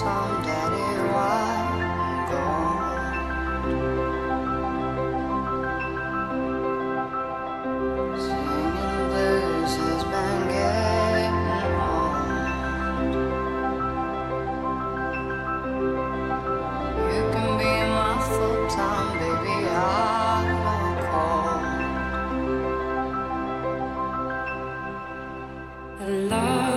Tom, Daddy, why gone? Singing blues has been getting old. You can be my full time baby, hot or cold. The love.